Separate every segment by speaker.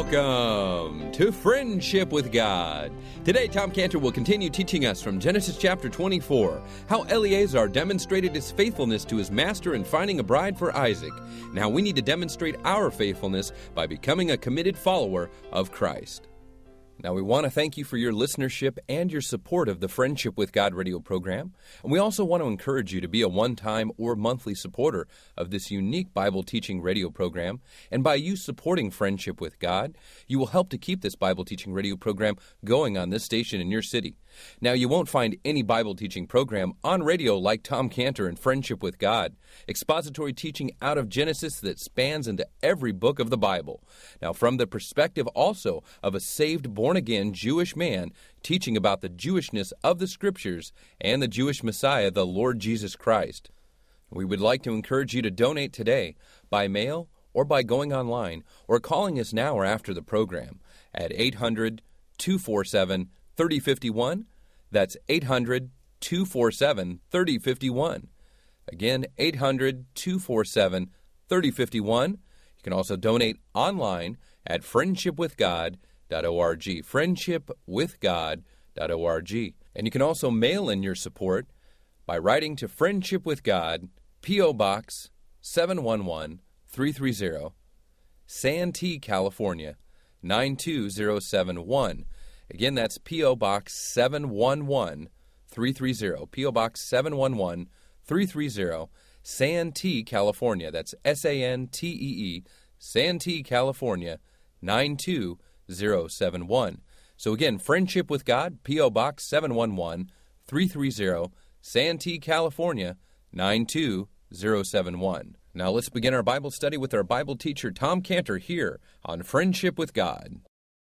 Speaker 1: Welcome to Friendship with God. Today, Tom Cantor will continue teaching us from Genesis chapter 24 how Eliezer demonstrated his faithfulness to his master in finding a bride for Isaac. Now, we need to demonstrate our faithfulness by becoming a committed follower of Christ. Now, we want to thank you for your listenership and your support of the Friendship with God radio program. And we also want to encourage you to be a one time or monthly supporter of this unique Bible teaching radio program. And by you supporting Friendship with God, you will help to keep this Bible teaching radio program going on this station in your city. Now, you won't find any Bible teaching program on radio like Tom Cantor and Friendship with God, expository teaching out of Genesis that spans into every book of the Bible. Now, from the perspective also of a saved, born again Jewish man teaching about the Jewishness of the Scriptures and the Jewish Messiah, the Lord Jesus Christ. We would like to encourage you to donate today by mail or by going online or calling us now or after the program at 800 247 3051. That's 800 247 3051. Again, 800 247 3051. You can also donate online at friendshipwithgod.org. Friendshipwithgod.org. And you can also mail in your support by writing to Friendship with God, P.O. Box 711 330, Santee, California 92071. Again, that's P.O. Box 711 330. P.O. Box 711 330, Santee, California. That's S A N T E E, Santee, California 92071. So again, Friendship with God, P.O. Box 711 330, Santee, California 92071. Now let's begin our Bible study with our Bible teacher, Tom Cantor, here on Friendship with God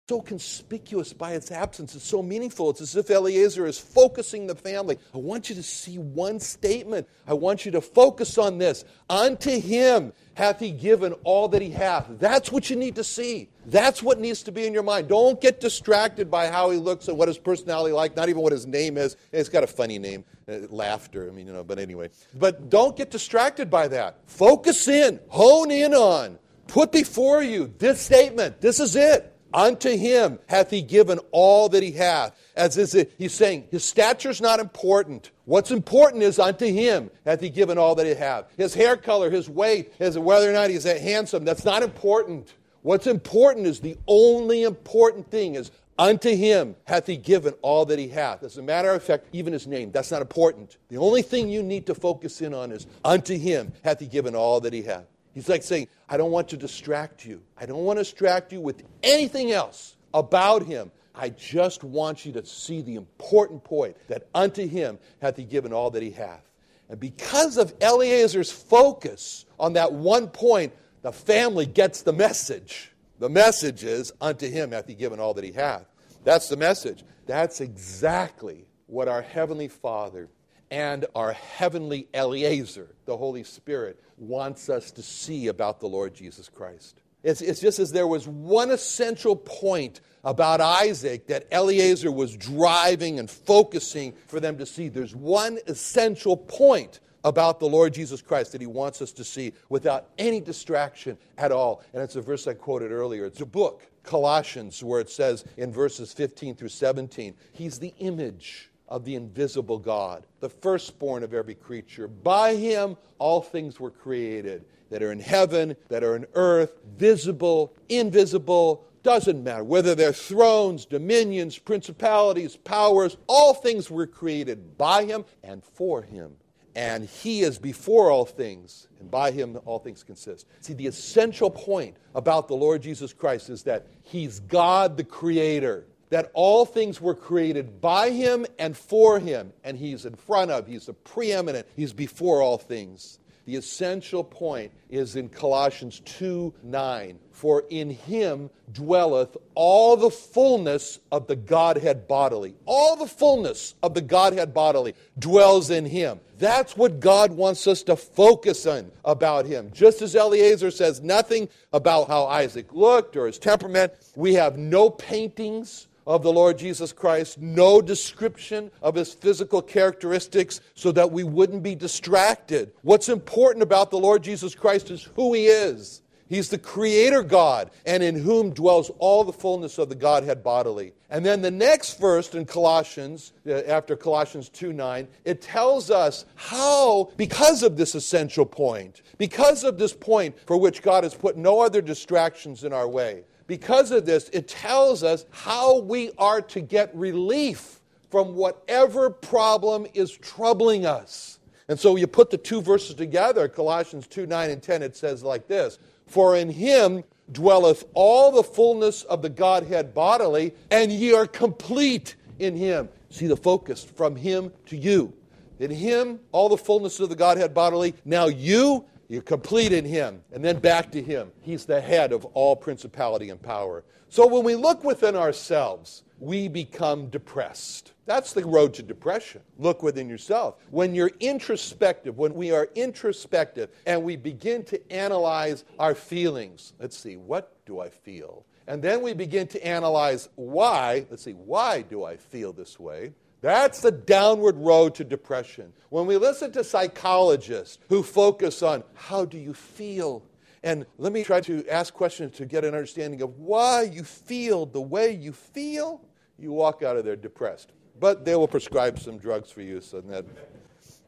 Speaker 2: so conspicuous by its absence. It's so meaningful. It's as if Eliezer is focusing the family. I want you to see one statement. I want you to focus on this. Unto him hath he given all that he hath. That's what you need to see. That's what needs to be in your mind. Don't get distracted by how he looks and what his personality like, not even what his name is. It's got a funny name, uh, laughter. I mean, you know, but anyway. But don't get distracted by that. Focus in, hone in on, put before you this statement. This is it. Unto him hath he given all that he hath. As is it, he's saying his stature's not important. What's important is unto him hath he given all that he hath. His hair color, his weight, his whether or not he's that handsome, that's not important. What's important is the only important thing is unto him hath he given all that he hath. As a matter of fact, even his name, that's not important. The only thing you need to focus in on is unto him hath he given all that he hath. He's like saying, I don't want to distract you. I don't want to distract you with anything else about him. I just want you to see the important point that unto him hath he given all that he hath. And because of Eliezer's focus on that one point, the family gets the message. The message is, unto him hath he given all that he hath. That's the message. That's exactly what our Heavenly Father and our heavenly Eliezer, the Holy Spirit, wants us to see about the Lord Jesus Christ. It's, it's just as there was one essential point about Isaac that Eliezer was driving and focusing for them to see. There's one essential point about the Lord Jesus Christ that he wants us to see without any distraction at all. And it's a verse I quoted earlier. It's a book, Colossians, where it says in verses 15 through 17, He's the image of the invisible God, the firstborn of every creature. By him all things were created that are in heaven, that are in earth, visible, invisible, doesn't matter. Whether they're thrones, dominions, principalities, powers, all things were created by him and for him. And he is before all things, and by him all things consist. See, the essential point about the Lord Jesus Christ is that he's God the Creator that all things were created by him and for him, and he's in front of, he's the preeminent, he's before all things. The essential point is in Colossians 2 9. For in him dwelleth all the fullness of the Godhead bodily. All the fullness of the Godhead bodily dwells in him. That's what God wants us to focus on about him. Just as Eliezer says nothing about how Isaac looked or his temperament, we have no paintings of the Lord Jesus Christ, no description of his physical characteristics so that we wouldn't be distracted. What's important about the Lord Jesus Christ is who he is. He's the creator God, and in whom dwells all the fullness of the Godhead bodily. And then the next verse in Colossians, uh, after Colossians 2 9, it tells us how, because of this essential point, because of this point for which God has put no other distractions in our way, because of this, it tells us how we are to get relief from whatever problem is troubling us. And so you put the two verses together, Colossians 2 9 and 10, it says like this For in him dwelleth all the fullness of the Godhead bodily, and ye are complete in him. See the focus from him to you. In him, all the fullness of the Godhead bodily. Now you you're complete in Him. And then back to Him. He's the head of all principality and power. So when we look within ourselves, we become depressed. That's the road to depression. Look within yourself. When you're introspective, when we are introspective and we begin to analyze our feelings, let's see, what do I feel? And then we begin to analyze why. Let's see, why do I feel this way? That's the downward road to depression. When we listen to psychologists who focus on how do you feel, and let me try to ask questions to get an understanding of why you feel the way you feel, you walk out of there depressed. But they will prescribe some drugs for you so that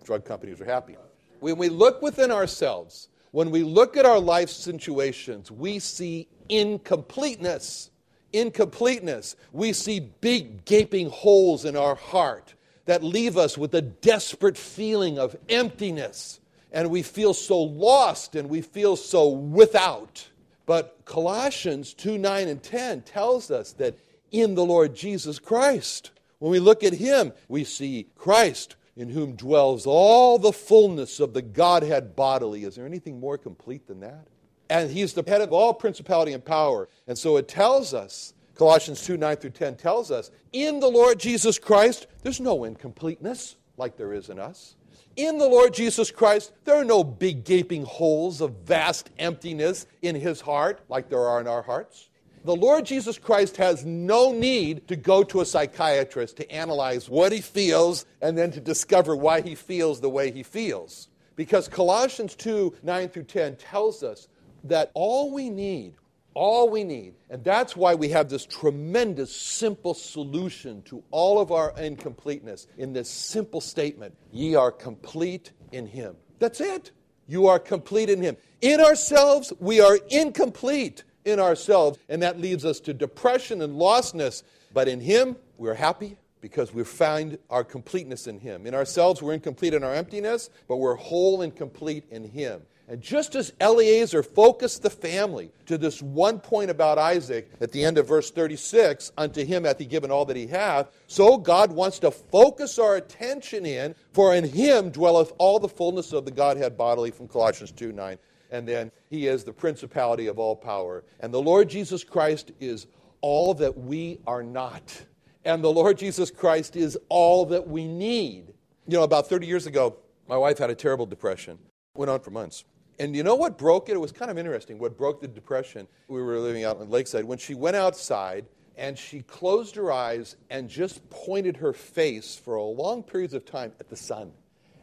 Speaker 2: drug companies are happy. When we look within ourselves, when we look at our life situations, we see incompleteness incompleteness. We see big gaping holes in our heart that leave us with a desperate feeling of emptiness. And we feel so lost and we feel so without. But Colossians 2 9 and 10 tells us that in the Lord Jesus Christ, when we look at Him, we see Christ in whom dwells all the fullness of the Godhead bodily. Is there anything more complete than that? And he's the head of all principality and power. And so it tells us, Colossians 2 9 through 10 tells us, in the Lord Jesus Christ, there's no incompleteness like there is in us. In the Lord Jesus Christ, there are no big gaping holes of vast emptiness in his heart like there are in our hearts. The Lord Jesus Christ has no need to go to a psychiatrist to analyze what he feels and then to discover why he feels the way he feels. Because Colossians 2 9 through 10 tells us that all we need, all we need, and that's why we have this tremendous, simple solution to all of our incompleteness in this simple statement Ye are complete in Him. That's it. You are complete in Him. In ourselves, we are incomplete in ourselves, and that leads us to depression and lostness. But in Him, we're happy because we find our completeness in Him. In ourselves, we're incomplete in our emptiness, but we're whole and complete in Him. And just as Eliezer focused the family to this one point about Isaac at the end of verse 36, unto him hath he given all that he hath, so God wants to focus our attention in, for in him dwelleth all the fullness of the Godhead bodily, from Colossians 2 9. And then he is the principality of all power. And the Lord Jesus Christ is all that we are not. And the Lord Jesus Christ is all that we need. You know, about 30 years ago, my wife had a terrible depression. Went on for months. And you know what broke it? It was kind of interesting. What broke the depression? We were living out on Lakeside. When she went outside and she closed her eyes and just pointed her face for a long periods of time at the sun.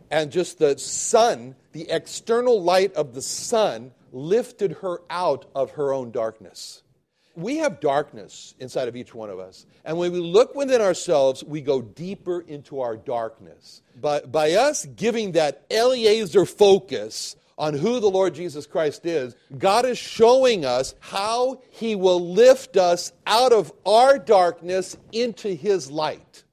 Speaker 2: And just the sun, the external light of the sun, lifted her out of her own darkness. We have darkness inside of each one of us. And when we look within ourselves, we go deeper into our darkness. But by us giving that Eliezer focus on who the Lord Jesus Christ is, God is showing us how He will lift us out of our darkness into His light.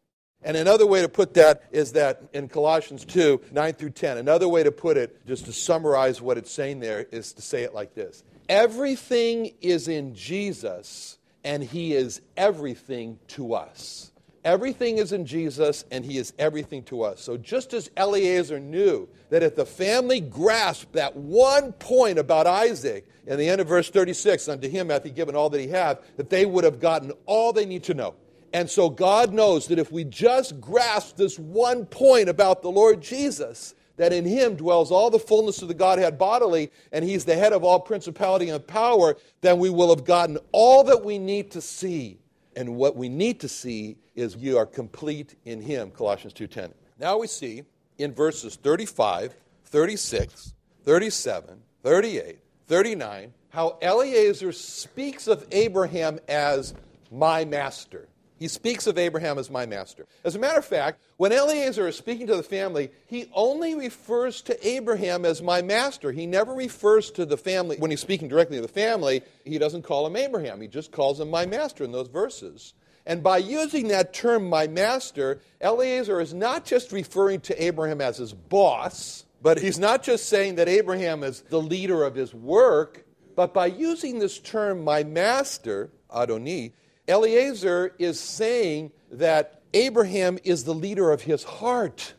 Speaker 2: And another way to put that is that in Colossians 2 9 through 10, another way to put it, just to summarize what it's saying there, is to say it like this Everything is in Jesus, and He is everything to us. Everything is in Jesus, and He is everything to us. So, just as Eliezer knew that if the family grasped that one point about Isaac, in the end of verse 36, unto him hath he given all that he hath, that they would have gotten all they need to know. And so, God knows that if we just grasp this one point about the Lord Jesus, that in him dwells all the fullness of the Godhead bodily, and he's the head of all principality and power, then we will have gotten all that we need to see and what we need to see is you are complete in him, Colossians 2:10. Now we see in verses 35, 36, 37, 38, 39 how Eliezer speaks of Abraham as my master. He speaks of Abraham as my master. As a matter of fact, when Eliezer is speaking to the family, he only refers to Abraham as my master. He never refers to the family. When he's speaking directly to the family, he doesn't call him Abraham. He just calls him my master in those verses. And by using that term, my master, Eliezer is not just referring to Abraham as his boss, but he's not just saying that Abraham is the leader of his work, but by using this term, my master, Adoni, Eliezer is saying that Abraham is the leader of his heart.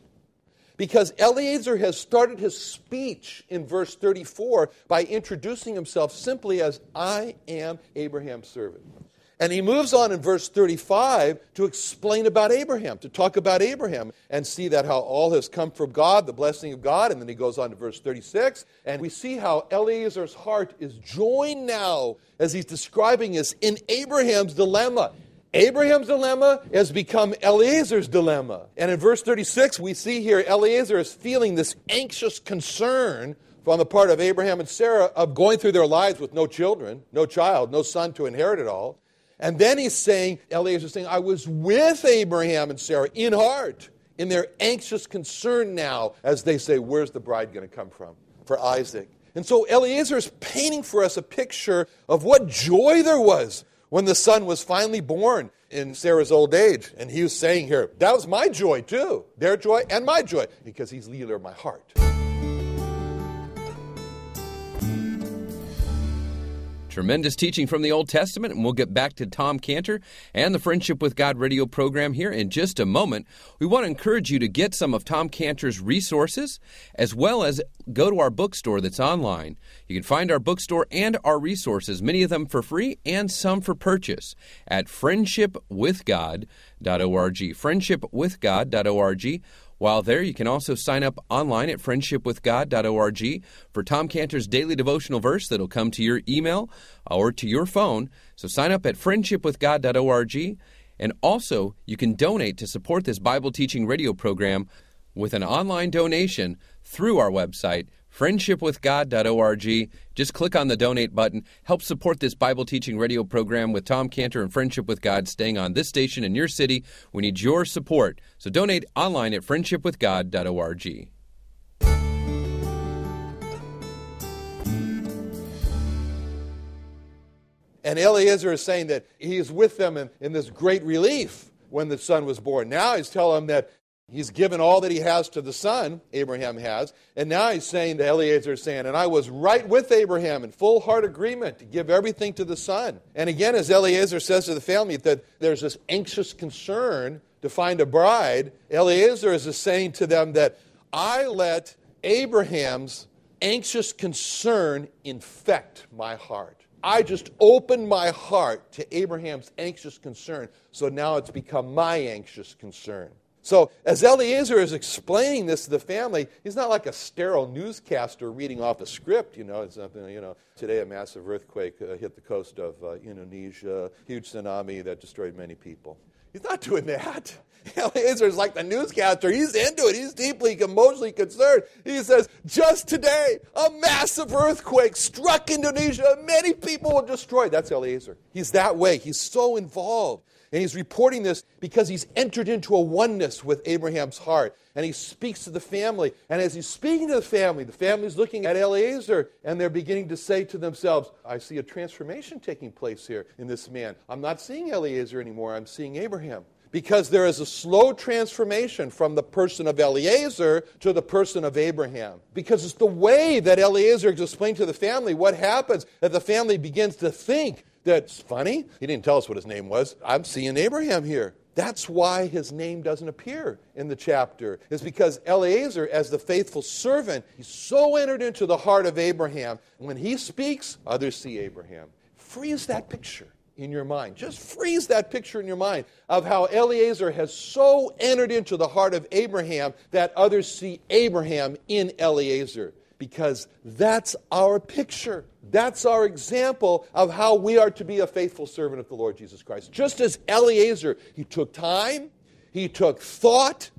Speaker 2: Because Eliezer has started his speech in verse 34 by introducing himself simply as, I am Abraham's servant. And he moves on in verse 35 to explain about Abraham, to talk about Abraham, and see that how all has come from God, the blessing of God. And then he goes on to verse 36, and we see how Eliezer's heart is joined now, as he's describing us, in Abraham's dilemma. Abraham's dilemma has become Eliezer's dilemma. And in verse 36, we see here Eliezer is feeling this anxious concern on the part of Abraham and Sarah of going through their lives with no children, no child, no son to inherit it all. And then he's saying, Eliezer is saying, I was with Abraham and Sarah in heart, in their anxious concern now, as they say, Where's the bride going to come from for Isaac? And so Eliezer is painting for us a picture of what joy there was when the son was finally born in Sarah's old age. And he was saying here, That was my joy too, their joy and my joy, because he's leader of my heart.
Speaker 1: Tremendous teaching from the Old Testament, and we'll get back to Tom Cantor and the Friendship with God radio program here in just a moment. We want to encourage you to get some of Tom Cantor's resources, as well as go to our bookstore that's online. You can find our bookstore and our resources, many of them for free and some for purchase, at friendshipwithgod.org. Friendshipwithgod.org while there, you can also sign up online at friendshipwithgod.org for Tom Cantor's daily devotional verse that'll come to your email or to your phone. So sign up at friendshipwithgod.org. And also, you can donate to support this Bible teaching radio program with an online donation through our website, friendshipwithgod.org. Just click on the donate button. Help support this Bible teaching radio program with Tom Cantor and Friendship with God staying on this station in your city. We need your support. So donate online at friendshipwithgod.org.
Speaker 2: And Eliezer is saying that he is with them in, in this great relief when the son was born. Now he's telling them that He's given all that he has to the son, Abraham has, and now he's saying to Eliezer, saying, And I was right with Abraham in full heart agreement to give everything to the son. And again, as Eliezer says to the family, that there's this anxious concern to find a bride, Eliezer is saying to them that I let Abraham's anxious concern infect my heart. I just opened my heart to Abraham's anxious concern, so now it's become my anxious concern. So, as Eliezer is explaining this to the family, he's not like a sterile newscaster reading off a script. You know, it's something, you know, today a massive earthquake uh, hit the coast of uh, Indonesia, huge tsunami that destroyed many people. He's not doing that. Eliezer is like the newscaster. He's into it. He's deeply emotionally concerned. He says, just today, a massive earthquake struck Indonesia. Many people were destroyed. That's Eliezer. He's that way. He's so involved. And he's reporting this because he's entered into a oneness with Abraham's heart. And he speaks to the family. And as he's speaking to the family, the family's looking at Eliezer and they're beginning to say to themselves, I see a transformation taking place here in this man. I'm not seeing Eliezer anymore, I'm seeing Abraham because there is a slow transformation from the person of Eliezer to the person of Abraham. Because it's the way that Eliezer explained to the family what happens that the family begins to think that's funny. He didn't tell us what his name was. I'm seeing Abraham here. That's why his name doesn't appear in the chapter. Is because Eliezer, as the faithful servant, he's so entered into the heart of Abraham. When he speaks, others see Abraham. Freeze that picture in your mind. Just freeze that picture in your mind of how Eliezer has so entered into the heart of Abraham that others see Abraham in Eliezer because that's our picture. That's our example of how we are to be a faithful servant of the Lord Jesus Christ. Just as Eliezer, he took time, he took thought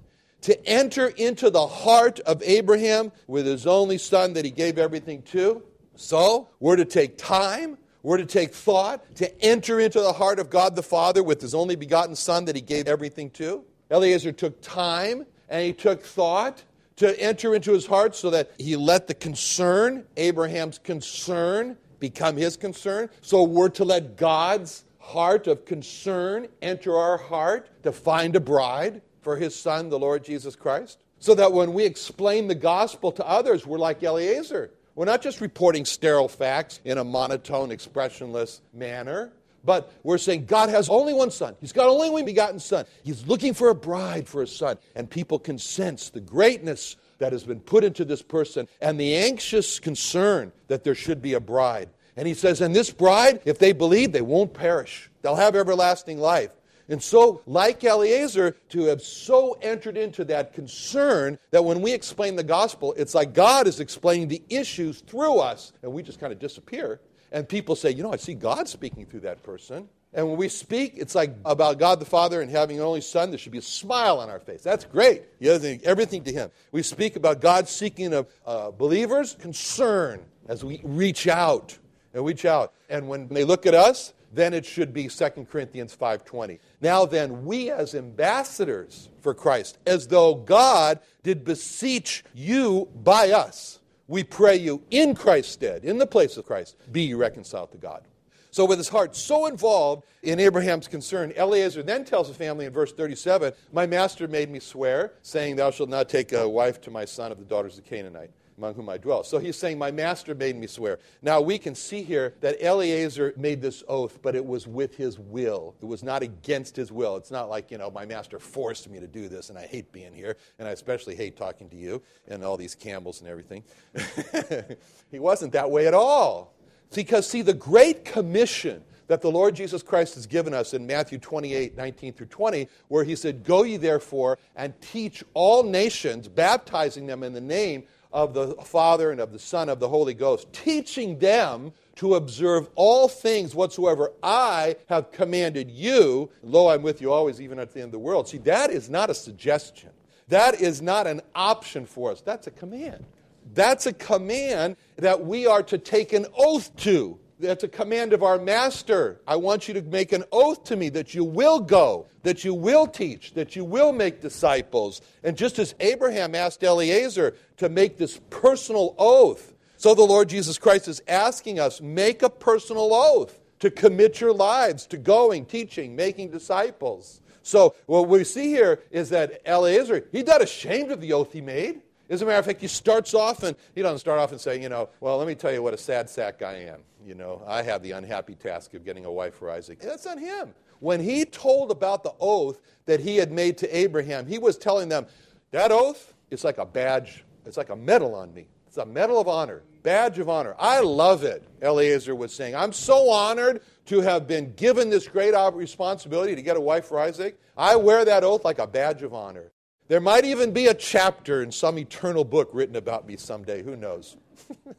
Speaker 2: to enter into the heart of Abraham with his only son that he gave everything to. So, we're to take time, we're to take thought to enter into the heart of God the Father with his only begotten Son that he gave everything to. Eliezer took time and he took thought to enter into his heart so that he let the concern, Abraham's concern, become his concern. So we're to let God's heart of concern enter our heart to find a bride for his son, the Lord Jesus Christ. So that when we explain the gospel to others, we're like Eliezer. We're not just reporting sterile facts in a monotone, expressionless manner, but we're saying God has only one son. He's got only one begotten son. He's looking for a bride for a son. And people can sense the greatness that has been put into this person and the anxious concern that there should be a bride. And he says, and this bride, if they believe, they won't perish. They'll have everlasting life. And so, like Eliezer, to have so entered into that concern that when we explain the gospel, it's like God is explaining the issues through us, and we just kind of disappear. And people say, you know, I see God speaking through that person. And when we speak, it's like about God the Father and having an only Son, there should be a smile on our face. That's great. everything to Him. We speak about God seeking of uh, believers, concern as we reach out and reach out. And when they look at us, then it should be 2 Corinthians 5:20. Now then, we as ambassadors for Christ, as though God did beseech you by us, we pray you in Christ's stead, in the place of Christ, be reconciled to God. So, with his heart so involved in Abraham's concern, Eliezer then tells the family in verse 37 My master made me swear, saying, Thou shalt not take a wife to my son of the daughters of Canaanite among whom I dwell. So he's saying, My master made me swear. Now we can see here that Eliezer made this oath, but it was with his will. It was not against his will. It's not like, you know, my master forced me to do this, and I hate being here, and I especially hate talking to you and all these Campbells and everything. he wasn't that way at all. Because, see, the Great Commission that the Lord Jesus Christ has given us in Matthew 28 19 through 20, where he said, Go ye therefore and teach all nations, baptizing them in the name of the Father and of the Son of the Holy Ghost, teaching them to observe all things whatsoever I have commanded you. Lo, I'm with you always, even at the end of the world. See, that is not a suggestion. That is not an option for us. That's a command. That's a command that we are to take an oath to. That's a command of our master. I want you to make an oath to me that you will go, that you will teach, that you will make disciples. And just as Abraham asked Eliezer to make this personal oath, so the Lord Jesus Christ is asking us make a personal oath to commit your lives to going, teaching, making disciples. So what we see here is that Eliezer, he's not ashamed of the oath he made. As a matter of fact, he starts off and he doesn't start off and say, you know, well, let me tell you what a sad sack I am. You know, I have the unhappy task of getting a wife for Isaac. That's on him. When he told about the oath that he had made to Abraham, he was telling them, that oath is like a badge, it's like a medal on me. It's a medal of honor, badge of honor. I love it, Eliezer was saying. I'm so honored to have been given this great responsibility to get a wife for Isaac. I wear that oath like a badge of honor. There might even be a chapter in some eternal book written about me someday. Who knows?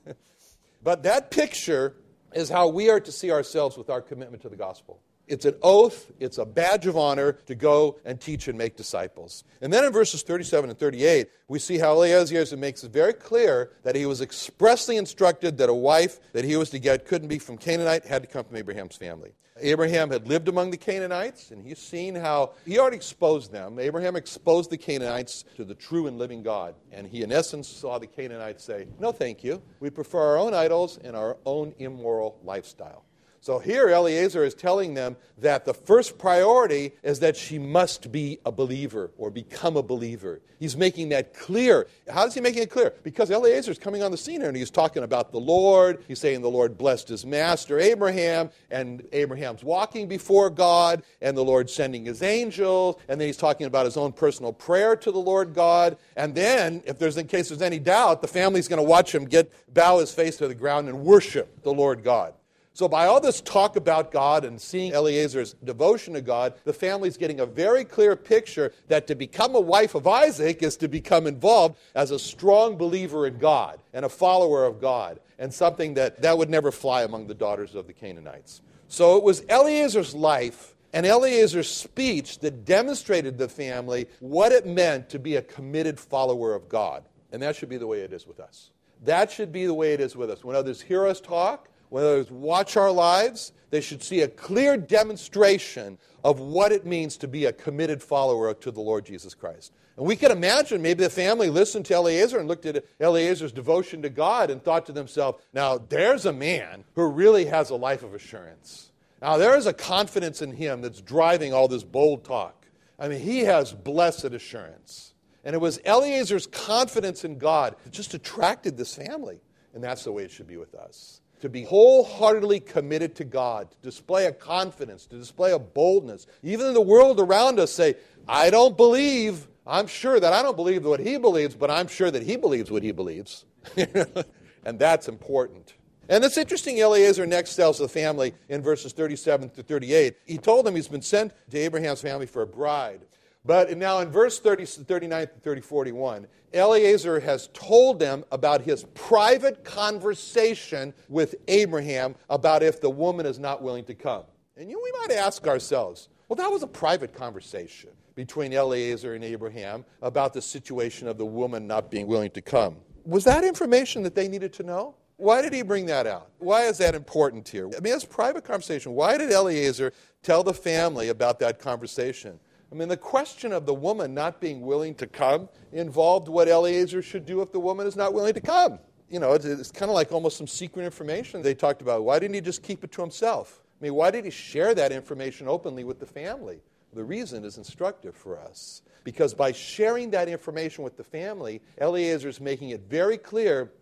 Speaker 2: but that picture is how we are to see ourselves with our commitment to the gospel. It's an oath, it's a badge of honor to go and teach and make disciples. And then in verses 37 and 38, we see how Eliezer makes it very clear that he was expressly instructed that a wife that he was to get couldn't be from Canaanite, had to come from Abraham's family. Abraham had lived among the Canaanites, and he's seen how he already exposed them. Abraham exposed the Canaanites to the true and living God. And he, in essence, saw the Canaanites say, No, thank you. We prefer our own idols and our own immoral lifestyle. So here Eliezer is telling them that the first priority is that she must be a believer or become a believer. He's making that clear. How is he making it clear? Because Eliezer is coming on the scene here and he's talking about the Lord. He's saying the Lord blessed his master Abraham, and Abraham's walking before God, and the Lord sending his angels, and then he's talking about his own personal prayer to the Lord God. And then, if there's in case there's any doubt, the family's going to watch him get bow his face to the ground and worship the Lord God. So, by all this talk about God and seeing Eliezer's devotion to God, the family's getting a very clear picture that to become a wife of Isaac is to become involved as a strong believer in God and a follower of God, and something that, that would never fly among the daughters of the Canaanites. So, it was Eliezer's life and Eliezer's speech that demonstrated the family what it meant to be a committed follower of God. And that should be the way it is with us. That should be the way it is with us. When others hear us talk, when others watch our lives, they should see a clear demonstration of what it means to be a committed follower to the Lord Jesus Christ. And we can imagine maybe the family listened to Eliezer and looked at Eliezer's devotion to God and thought to themselves, now there's a man who really has a life of assurance. Now there is a confidence in him that's driving all this bold talk. I mean, he has blessed assurance. And it was Eliezer's confidence in God that just attracted this family. And that's the way it should be with us. To be wholeheartedly committed to God, to display a confidence, to display a boldness. Even in the world around us, say, I don't believe, I'm sure that I don't believe what he believes, but I'm sure that he believes what he believes. and that's important. And it's interesting, Eliezer next tells the family in verses 37 to 38. He told them he's been sent to Abraham's family for a bride. But now in verse 30, 39 to 30, 41, Eliezer has told them about his private conversation with Abraham about if the woman is not willing to come. And you we might ask ourselves, well, that was a private conversation between Eliezer and Abraham about the situation of the woman not being willing to come. Was that information that they needed to know? Why did he bring that out? Why is that important here? I mean, it's a private conversation. Why did Eliezer tell the family about that conversation? I mean, the question of the woman not being willing to come involved what Eliezer should do if the woman is not willing to come. You know, it's, it's kind of like almost some secret information they talked about. Why didn't he just keep it to himself? I mean, why did he share that information openly with the family? The reason is instructive for us. Because by sharing that information with the family, Eliezer is making it very clear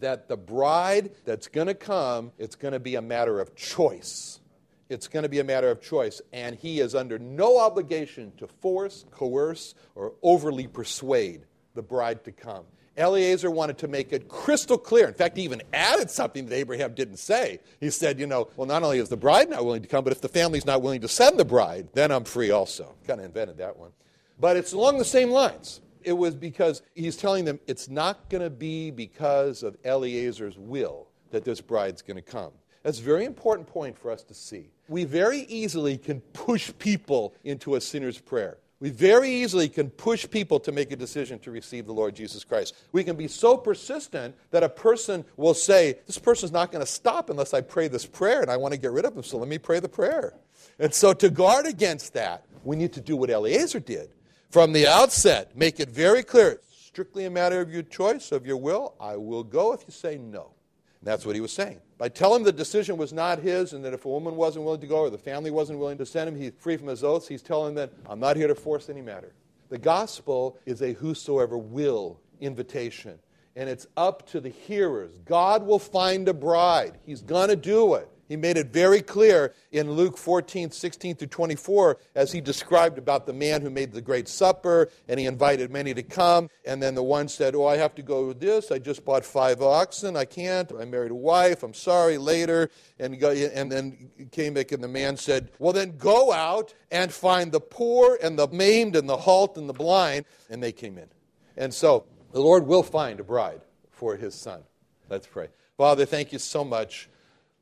Speaker 2: that the bride that's going to come, it's going to be a matter of choice. It's going to be a matter of choice, and he is under no obligation to force, coerce, or overly persuade the bride to come. Eliezer wanted to make it crystal clear. In fact, he even added something that Abraham didn't say. He said, you know, well, not only is the bride not willing to come, but if the family's not willing to send the bride, then I'm free also. Kind of invented that one. But it's along the same lines. It was because he's telling them it's not going to be because of Eliezer's will that this bride's going to come. That's a very important point for us to see. We very easily can push people into a sinner's prayer. We very easily can push people to make a decision to receive the Lord Jesus Christ. We can be so persistent that a person will say, This person's not going to stop unless I pray this prayer, and I want to get rid of him, so let me pray the prayer. And so, to guard against that, we need to do what Eliezer did. From the outset, make it very clear strictly a matter of your choice, of your will. I will go if you say no. And that's what he was saying. By telling him the decision was not his, and that if a woman wasn't willing to go or the family wasn't willing to send him, he's free from his oaths, he's telling them, I'm not here to force any matter. The gospel is a whosoever will invitation. And it's up to the hearers. God will find a bride. He's going to do it. He made it very clear in Luke 14, 16 through 24, as he described about the man who made the great supper, and he invited many to come. And then the one said, Oh, I have to go with this. I just bought five oxen. I can't. I married a wife. I'm sorry later. And, go, and then came back, and the man said, Well, then go out and find the poor and the maimed and the halt and the blind. And they came in. And so the Lord will find a bride for his son. Let's pray. Father, thank you so much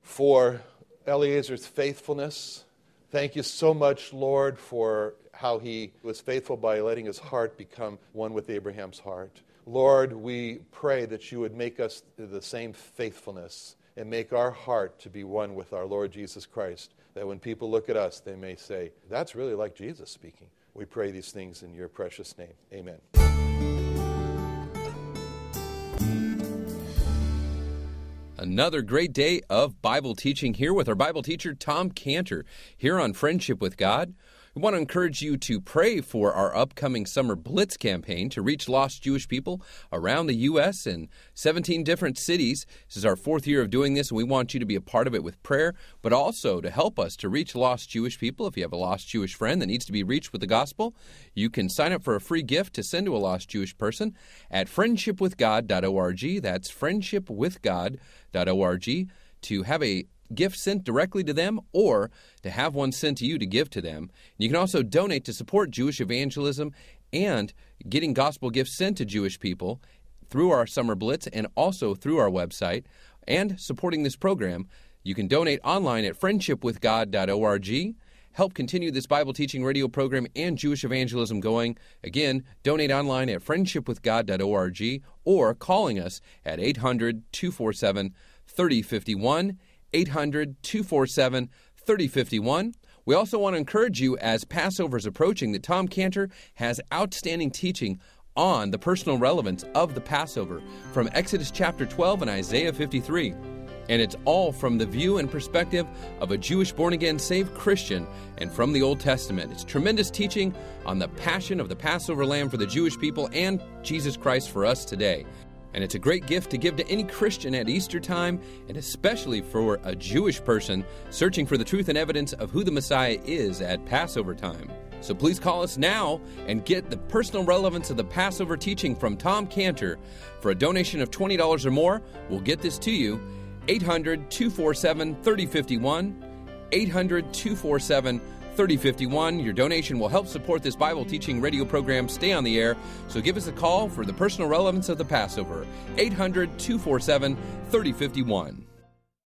Speaker 2: for Eliezer's faithfulness. Thank you so much, Lord, for how he was faithful by letting his heart become one with Abraham's heart. Lord, we pray that you would make us the same faithfulness and make our heart to be one with our Lord Jesus Christ, that when people look at us, they may say, That's really like Jesus speaking. We pray these things in your precious name. Amen.
Speaker 1: Another great day of Bible teaching here with our Bible teacher, Tom Cantor, here on Friendship with God. We want to encourage you to pray for our upcoming Summer Blitz campaign to reach lost Jewish people around the U.S. in 17 different cities. This is our fourth year of doing this, and we want you to be a part of it with prayer, but also to help us to reach lost Jewish people. If you have a lost Jewish friend that needs to be reached with the gospel, you can sign up for a free gift to send to a lost Jewish person at friendshipwithgod.org. That's friendshipwithgod.org to have a gift sent directly to them or to have one sent to you to give to them. You can also donate to support Jewish evangelism and getting gospel gifts sent to Jewish people through our Summer Blitz and also through our website and supporting this program. You can donate online at friendshipwithgod.org help continue this Bible teaching radio program and Jewish evangelism going. Again, donate online at friendshipwithgod.org or calling us at 800 247 3051. 800 247 3051. We also want to encourage you as Passover is approaching that Tom Cantor has outstanding teaching on the personal relevance of the Passover from Exodus chapter 12 and Isaiah 53. And it's all from the view and perspective of a Jewish born again saved Christian and from the Old Testament. It's tremendous teaching on the passion of the Passover lamb for the Jewish people and Jesus Christ for us today. And it's a great gift to give to any Christian at Easter time, and especially for a Jewish person searching for the truth and evidence of who the Messiah is at Passover time. So please call us now and get the personal relevance of the Passover teaching from Tom Cantor. For a donation of $20 or more, we'll get this to you. 800 247 3051. 800 247 3051. Your donation will help support this Bible teaching radio program stay on the air. So give us a call for the personal relevance of the Passover. 800 247 3051.